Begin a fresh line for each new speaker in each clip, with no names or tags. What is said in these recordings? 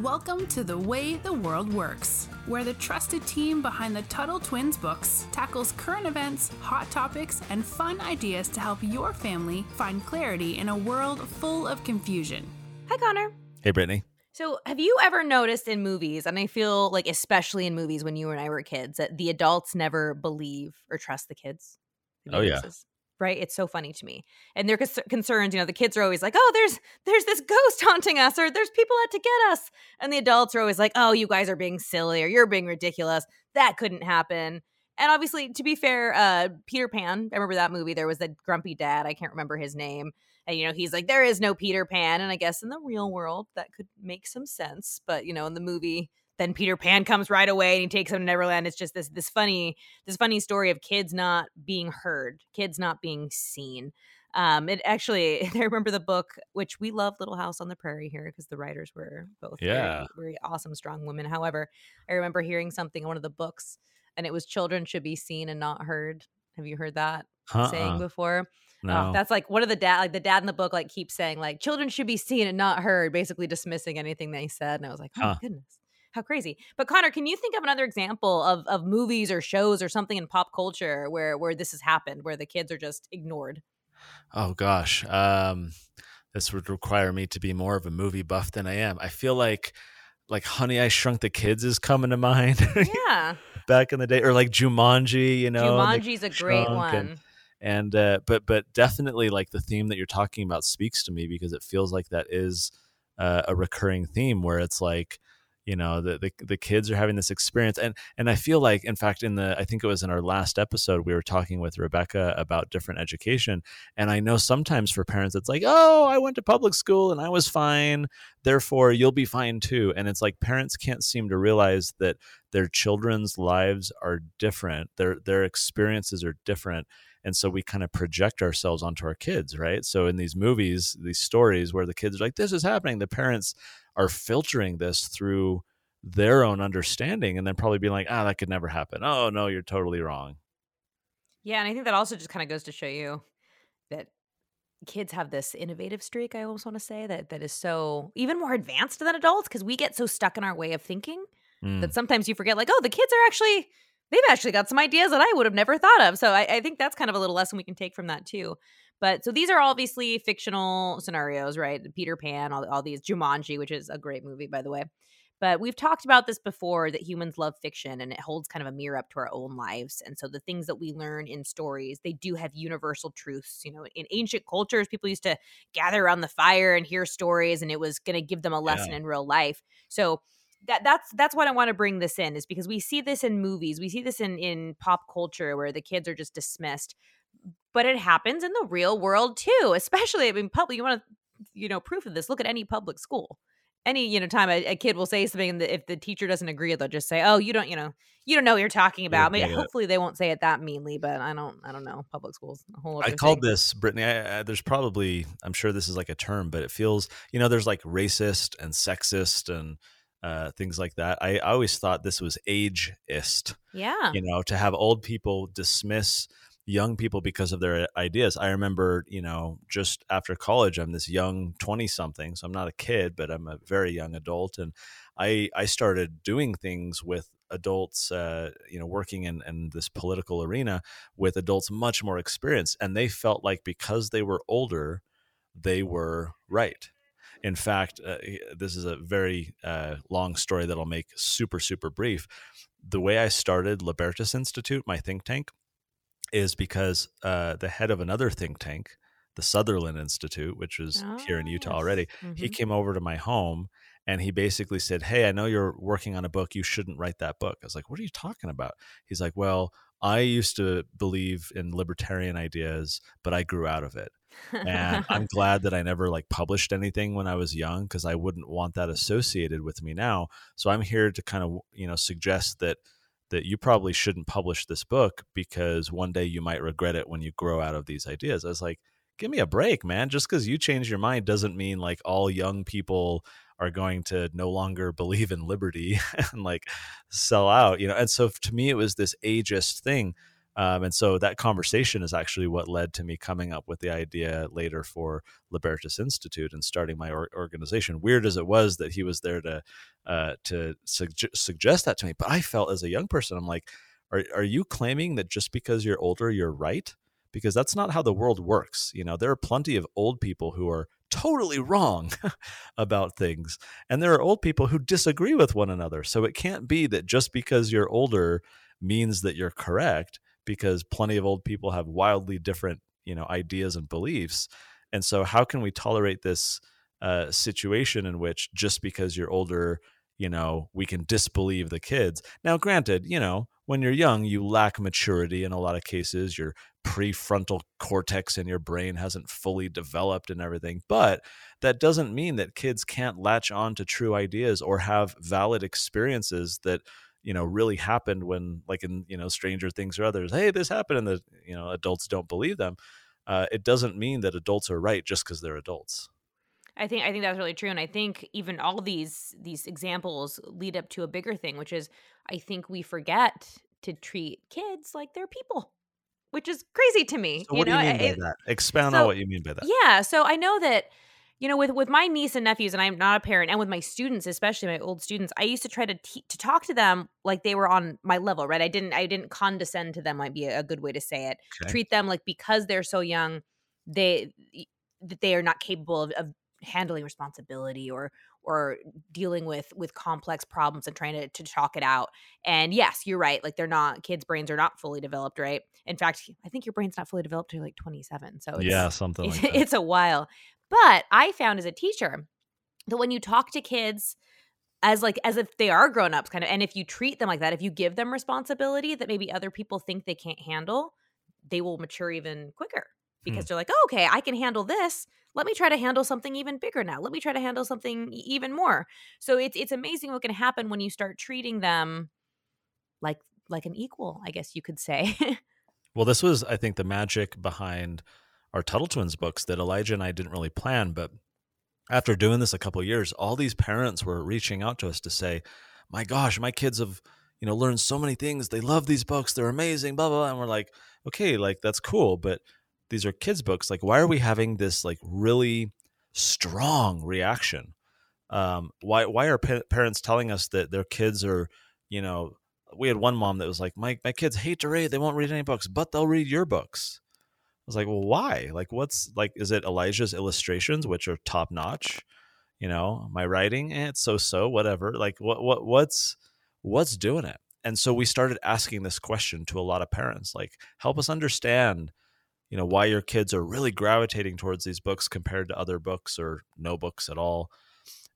Welcome to The Way the World Works, where the trusted team behind the Tuttle Twins books tackles current events, hot topics, and fun ideas to help your family find clarity in a world full of confusion.
Hi, Connor.
Hey, Brittany.
So, have you ever noticed in movies, and I feel like especially in movies when you and I were kids, that the adults never believe or trust the kids?
Oh, yeah.
audiences, Right? It's so funny to me. And their cons- concerns, you know, the kids are always like, "Oh, there's there's this ghost haunting us or there's people out to get us." And the adults are always like, "Oh, you guys are being silly or you're being ridiculous. That couldn't happen." And obviously, to be fair, uh Peter Pan, I remember that movie. There was that grumpy dad, I can't remember his name. And you know, he's like, there is no Peter Pan. And I guess in the real world that could make some sense. But you know, in the movie, then Peter Pan comes right away and he takes him to Neverland. It's just this this funny, this funny story of kids not being heard, kids not being seen. Um, it actually, I remember the book, which we love Little House on the Prairie here because the writers were both very-
Yeah.
very, awesome, strong women. However, I remember hearing something in one of the books, and it was children should be seen and not heard. Have you heard that saying
Uh-uh.
before?
No.
Oh, that's like one of the dad, like the dad in the book, like keeps saying like children should be seen and not heard, basically dismissing anything they said. And I was like, oh
Huh.
goodness, how crazy! But Connor, can you think of another example of of movies or shows or something in pop culture where where this has happened, where the kids are just ignored?
oh gosh. Um, this would require me to be more of a movie buff than I am. I feel like like Honey I Shrunk the Kids is coming to mind
Yeah,
back in the day, or like Jumanji. You know,
Jumanji's a great one.
and- and uh, but but definitely like the theme that you're talking about speaks to me because it feels like that is uh, a recurring theme where it's like you know the, the the kids are having this experience and and I feel like in fact in the I think it was in our last episode we were talking with Rebecca about different education and I know sometimes for parents it's like oh I went to public school and I was fine therefore you'll be fine too and it's like parents can't seem to realize that their children's lives are different their their experiences are different and so we kind of project ourselves onto our kids right? So in these movies these stories where the kids are like this is happening the parents are filtering this through their own understanding and then probably being like ah that could never happen oh no you're totally wrong
Yeah, and I think that also just kind of goes to show you that kids have this innovative streak. I almost want to say that that is so even more advanced than adults because we get so stuck in our way of thinking
Mm.
that sometimes you forget, like, oh, the kids are actually they've actually got some ideas that I would have never thought of. So I, I think that's kind of a little lesson we can take from that too. But so these are obviously fictional scenarios, right? Peter Pan, all, all these Jumanji, which is a great movie, by the way. But we've talked about this before that humans love fiction and it holds kind of a mirror up to our own lives. And so the things that we learn in stories, they do have universal truths. You know, in ancient cultures, people used to gather around the fire and hear stories, and it was going to give them a lesson
Yeah.
in real life. So that that's that's what I want to bring this in is because we see this in movies, we see this in in pop culture where the kids are just dismissed, but it happens in the real world too. Especially, I mean, public. You want to, you know, proof of this? Look at any public school. Any you know time a, a kid will say something, and the, if the teacher doesn't agree, they'll just say, "Oh, you don't, you know, you don't know what you're talking about." I mean,
get it.
hopefully they won't say it that meanly, but I don't, I don't know. Public schools, a whole.
I called
thing.
this Brittany. I, I, there's probably, I'm sure this is like a term, but it feels, you know, there's like racist and sexist and uh, things like that. I, I always thought this was ageist,
Yeah,
you know, to have old people dismiss young people because of their ideas. I remember, you know, just after college, I'm this young 20 something. So I'm not a kid, but I'm a very young adult. And I, I started doing things with adults, uh, you know, working in, in this political arena with adults much more experienced. And they felt like because they were older, they were right. In fact, uh, this is a very uh, long story that I'll make super, super brief. The way I started Libertas Institute, my think tank, is because uh, the head of another think tank, the Sutherland Institute, which was here in
Ah,
Utah
yes.
already, he
Mhm.
came over to my home and he basically said, Hey, I know you're working on a book. You shouldn't write that book. I was like, What are you talking about? He's like, Well, I used to believe in libertarian ideas, but I grew out of it. And I'm glad that I never like published anything when I was young because I wouldn't want that associated with me now. So I'm here to kind of, you know, suggest that that you probably shouldn't publish this book because one day you might regret it when you grow out of these ideas. I was like, give me a break, man. Just because you change your mind doesn't mean like all young people are going to no longer believe in liberty and like sell out, you know. And so to me, it was this ageist thing. Um, and so that conversation is actually what led to me coming up with the idea later for Libertas Institute and starting my or- organization. Weird as it was that he was there to uh, to suggest that to me, but I felt as a young person, I'm like, are are you claiming that just because you're older, you're right? Because that's not how the world works. You know, there are plenty of old people who are totally wrong about things, and there are old people who disagree with one another. So it can't be that just because you're older means that you're correct because plenty of old people have wildly different you know ideas and beliefs. And so how can we tolerate this uh, situation in which just because you're older you know we can disbelieve the kids? Now granted you know when you're young you lack maturity in a lot of cases. Your prefrontal cortex in your brain hasn't fully developed and everything. But that doesn't mean that kids can't latch on to true ideas or have valid experiences that you know really happened when like in you know stranger things or others hey this happened and the you know adults don't believe them uh, it doesn't mean that adults are right just because they're adults
I think I think that's really true, and I think even all these these examples lead up to a bigger thing, which is I think we forget to treat kids like they're people, which is crazy to me.
So what
know?
do you mean
it,
by that? Expound
so,
on what you mean by that.
Yeah, so I know that you know with with my niece and nephews and i'm not a parent and with my students especially my old students i used to try to te- to talk to them like they were on my level right? I didn't i didn't condescend to them might be a good way to say it okay. treat them like because they're so young they that they are not capable of, of handling responsibility or or dealing with with complex problems and trying to, to talk it out. And yes you're right like they're not kids brains are not fully developed right? In fact i think your brain's not fully developed till like 27 so
yeah something like
it's a while but I found as a teacher that when you talk to kids as like as if they are grown-ups kind of and if you treat them like that, if you give them responsibility that maybe other people think they can't handle, they will mature even quicker because hmm. they're like, oh, "Okay, I can handle this. Let me try to handle something even bigger now. Let me try to handle something even more." So it's it's amazing what can happen when you start treating them like like an equal, I guess you could say.
well, this was I think the magic behind our Tuttle Twins books that Elijah and I didn't really plan, but after doing this a couple years, all these parents were reaching out to us to say, "My gosh, my kids have you know learned so many things. They love these books. They're amazing." Blah blah. blah. And we're like, "Okay, like that's cool, but these are kids' books. Like, why are we having this like really strong reaction? Um, why why are pa- parents telling us that their kids are you know?" We had one mom that was like, "My my kids hate to read. They won't read any books, but they'll read your books." Was like, well, why? Like, what's like, is it Elijah's illustrations, which are top notch? You know, my writing, eh, it's so so, whatever. Like, what, what, what's, what's doing it? And so we started asking this question to a lot of parents, like, help us understand, you know, why your kids are really gravitating towards these books compared to other books or no books at all.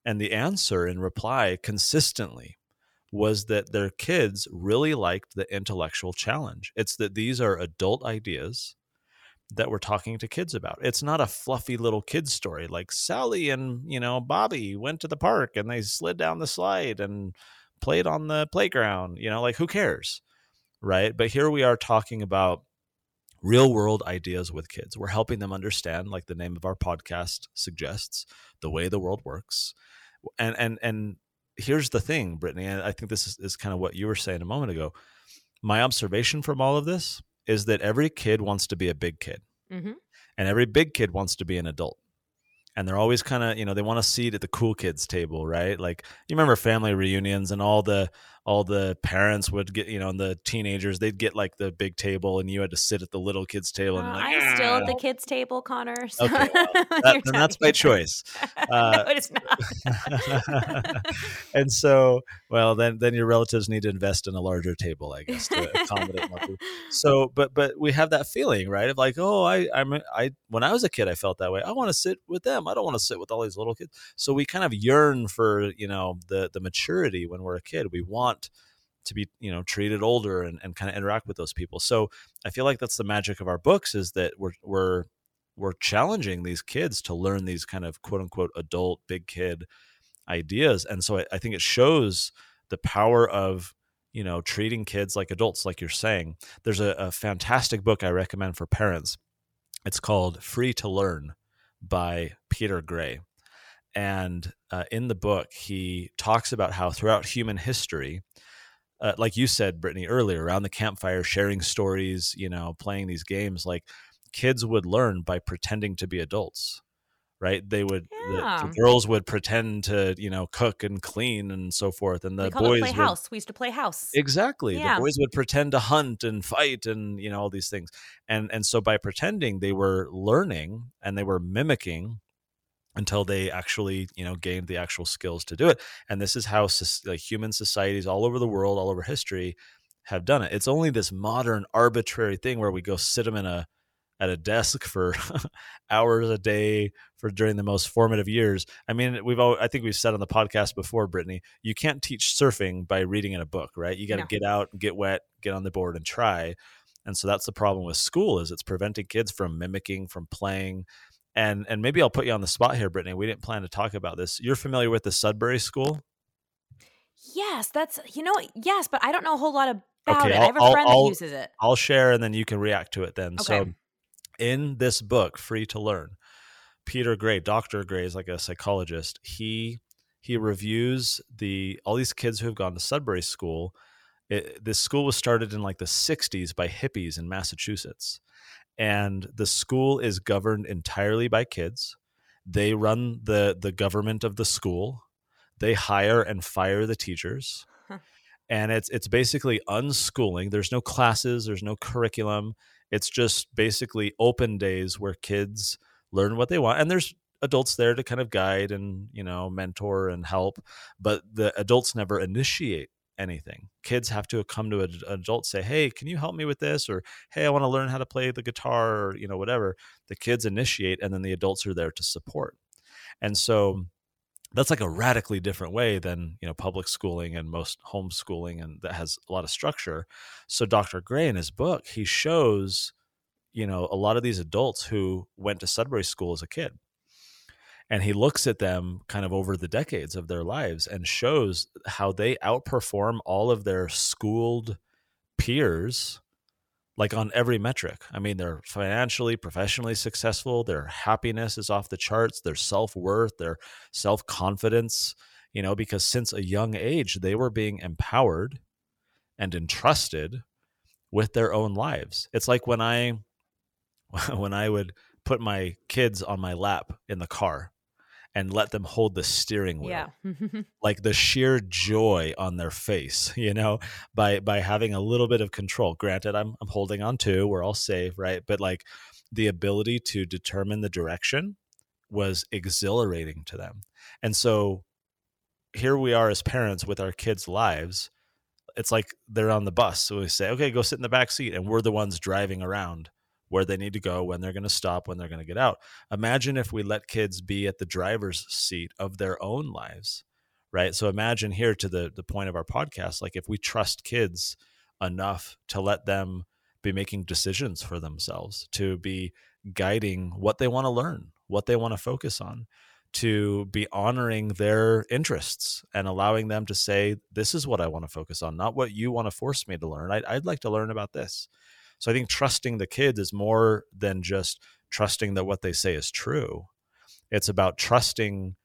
And the answer in reply consistently was that their kids really liked the intellectual challenge. It's that these are adult ideas that we're talking to kids about. It's not a fluffy little kid story like Sally and, you know, Bobby went to the park and they slid down the slide and played on the playground, you know, like who cares? Right? But here we are talking about real world ideas with kids. We're helping them understand like the name of our podcast suggests, the way the world works. And and and here's the thing, Brittany, I think this is, is kind of what you were saying a moment ago. My observation from all of this is that every kid wants to be a big kid, mm-hmm. and every big kid wants to be an adult. And they're always kind of, you know, they want a seat at the cool kids table, right? Like you remember family reunions and all the all the parents would get, you know, and the teenagers, they'd get like the big table and you had to sit at the little kids table. And
uh,
like,
I'm still at the kids table, Connor.
So okay, well, that, that's my choice.
Uh, no, it is not.
and so, well, then then your relatives need to invest in a larger table, I guess, to accommodate more food. So, but but we have that feeling, right? Of like, oh, I I'm I when I was a kid, I felt that way. I want to sit with them. I don't want to sit with all these little kids. So we kind of yearn for you know the the maturity when we're a kid. We want want to be you know treated older and, and kind of interact with those people. So i feel like that's the magic of our books is that we're we're we're challenging these kids to learn these kind of quote unquote adult big kid ideas. And so I, I think it shows the power of you know treating kids like adults like you're saying. There's a, a fantastic book i recommend for parents. It's called free to learn by peter gray and uh, in the book, he talks about how throughout human history, uh, like you said, Brittany earlier, around the campfire, sharing stories, you know, playing these games, like kids would learn by pretending to be adults right they would
Yeah.
the, the girls would pretend to you know cook and clean and so forth and the boys
play
would
house. We used to play house.
exactly
Yeah.
the boys would pretend to hunt and fight and you know all these things and and so by pretending they were learning and they were mimicking until they actually you know gained the actual skills to do it and this is how like human societies all over the world all over history have done it it's only this modern arbitrary thing where we go sit them in a at a desk for hours a day for during the most formative years. I mean, we've all, I think we've said on the podcast before, Brittany, you can't teach surfing by reading in a book, right? You got to
No.
get out, get wet, get on the board and try. And so that's the problem with school is it's preventing kids from mimicking, from playing. And and maybe I'll put you on the spot here, Brittany. We didn't plan to talk about this. You're familiar with the Sudbury School?
Yes, that's you know yes, but I don't know a whole lot about
Okay,
it. I
I'll-
have a
I'll-
friend
I'll-
that uses it.
I'll share and then you can react to it then.
Okay.
So in this book, Free to Learn, Peter Gray, Dr. Gray is like a psychologist. He he reviews the all these kids who have gone to Sudbury School. It, this school was started in like the 60s by hippies in Massachusetts. And the school is governed entirely by kids. They run the the government of the school. They hire and fire the teachers.
Huh.
And it's it's basically unschooling. There's no classes, there's no curriculum. It's just basically open days where kids learn what they want and there's adults there to kind of guide and, you know, mentor and help, but the adults never initiate anything. Kids have to come to an adult say, "Hey, can you help me with this?" or "Hey, I want to learn how to play the guitar," or you know, whatever. The kids initiate, and then the adults are there to support. And so that's like a radically different way than you know public schooling and most homeschooling, and that has a lot of structure. So Dr. Gray in his book, he shows you know a lot of these adults who went to Sudbury School as a kid and he looks at them kind of over the decades of their lives and shows how they outperform all of their schooled peers like on every metric. I mean they're financially professionally successful their happiness is off the charts their self-worth their self-confidence you know because since a young age they were being empowered and entrusted with their own lives. It's like when i when i would put my kids on my lap in the car and let them hold the steering wheel.
Yeah.
like the sheer joy on their face you know by by having a little bit of control. Granted i'm i'm holding on to we're all safe right? But like the ability to determine the direction was exhilarating to them. And so here we are as parents with our kids lives. It's like they're on the bus so we say okay go sit in the back seat and we're the ones driving around where they need to go when they're going to stop when they're going to get out. Imagine if we let kids be at the driver's seat of their own lives right? So imagine here to the the point of our podcast like if we trust kids enough to let them be making decisions for themselves to be guiding what they want to learn what they want to focus on to be honoring their interests and allowing them to say this is what i want to focus on not what you want to force me to learn. I'd, I'd like to learn about this so i think trusting the kids is more than just trusting that what they say is true it's about trusting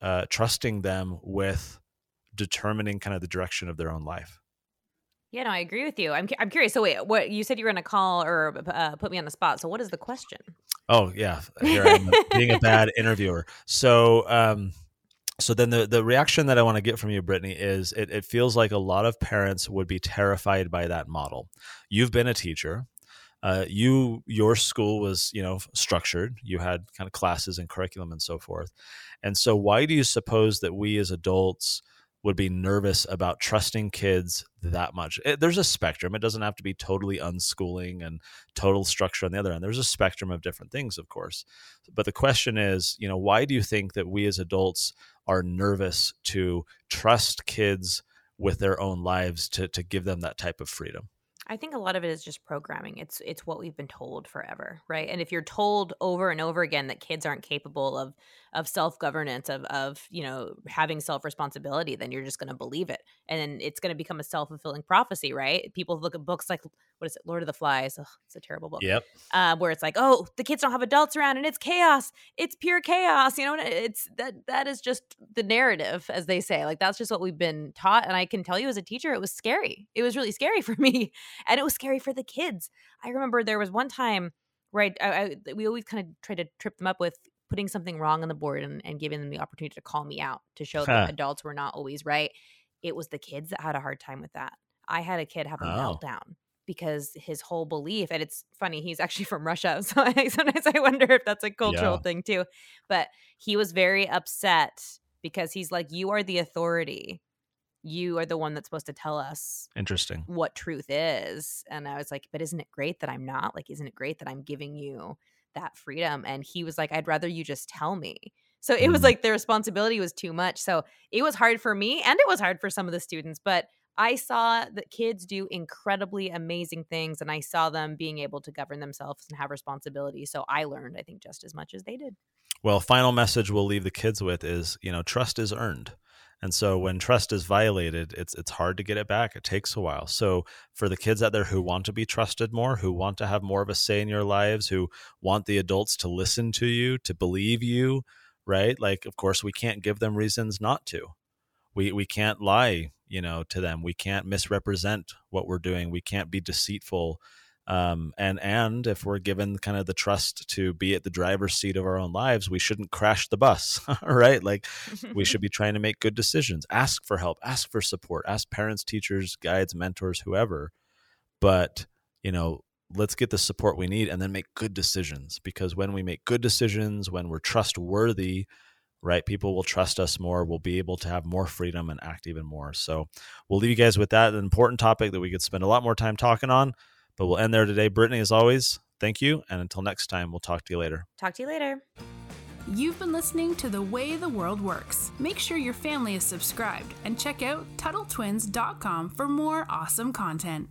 uh, trusting them with determining kind of the direction of their own life
yeah, no, I agree with you. I'm I'm curious. So wait, what you said you were going to call or uh, put me on the spot. So what is the question?
Oh yeah, am being a bad interviewer. So, um, so then the the reaction that I want to get from you, Brittany, is it, it feels like a lot of parents would be terrified by that model. You've been a teacher. Uh, you your school was you know structured. You had kind of classes and curriculum and so forth. And so, why do you suppose that we as adults would be nervous about trusting kids that much? It, there's a spectrum. It doesn't have to be totally unschooling and total structure on the other end. There's a spectrum of different things, of course. But the question is, you know, why do you think that we as adults are nervous to trust kids with their own lives to to give them that type of freedom?
I think a lot of it is just programming. It's it's what we've been told forever, right? And if you're told over and over again that kids aren't capable of of self governance, of of you know having self responsibility, then you're just going to believe it, and then it's going to become a self fulfilling prophecy, right? People look at books like what is it, Lord of the Flies? Ugh, it's a terrible book.
Yep.
Uh, where it's like, oh, the kids don't have adults around, and it's chaos. It's pure chaos. You know, it's that that is just the narrative, as they say. Like that's just what we've been taught, and I can tell you as a teacher, it was scary. It was really scary for me and it was scary for the kids. I remember there was one time right I, I, we always kind of try to trip them up with putting something wrong on the board and, and giving them the opportunity to call me out to show huh. that adults were not always right it was the kids that had a hard time with that i had a kid have a oh. meltdown because his whole belief and it's funny he's actually from russia so I, sometimes i wonder if that's a cultural yeah. thing too but he was very upset because he's like you are the authority you are the one that's supposed to tell us
interesting.
what truth is and i was like but isn't it great that i'm not? Like isn't it great that i'm giving you that freedom? And he was like i'd rather you just tell me. So it was mm. like the responsibility was too much. So it was hard for me and it was hard for some of the students but i saw that kids do incredibly amazing things and i saw them being able to govern themselves and have responsibility. So i learned i think just as much as they did.
Well final message we'll leave the kids with is you know trust is earned and so when trust is violated, it's it's hard to get it back. It takes a while. So for the kids out there who want to be trusted more, who want to have more of a say in your lives, who want the adults to listen to you, to believe you, right? Like of course we can't give them reasons not to. We we can't lie, you know, to them. We can't misrepresent what we're doing. We can't be deceitful um, and and if we're given kind of the trust to be at the driver's seat of our own lives, we shouldn't crash the bus, right? Like we should be trying to make good decisions, ask for help, ask for support, ask parents, teachers, guides, mentors, whoever. But you know, let's get the support we need and then make good decisions because when we make good decisions, when we're trustworthy, right? People will trust us more. We'll be able to have more freedom and act even more. So we'll leave you guys with that. An important topic that we could spend a lot more time talking on. But we'll end there today. Brittany, as always, thank you. And until next time, we'll talk to you later.
Talk to you later.
You've been listening to The Way the World Works. Make sure your family is subscribed and check out TuttleTwins.com for more awesome content.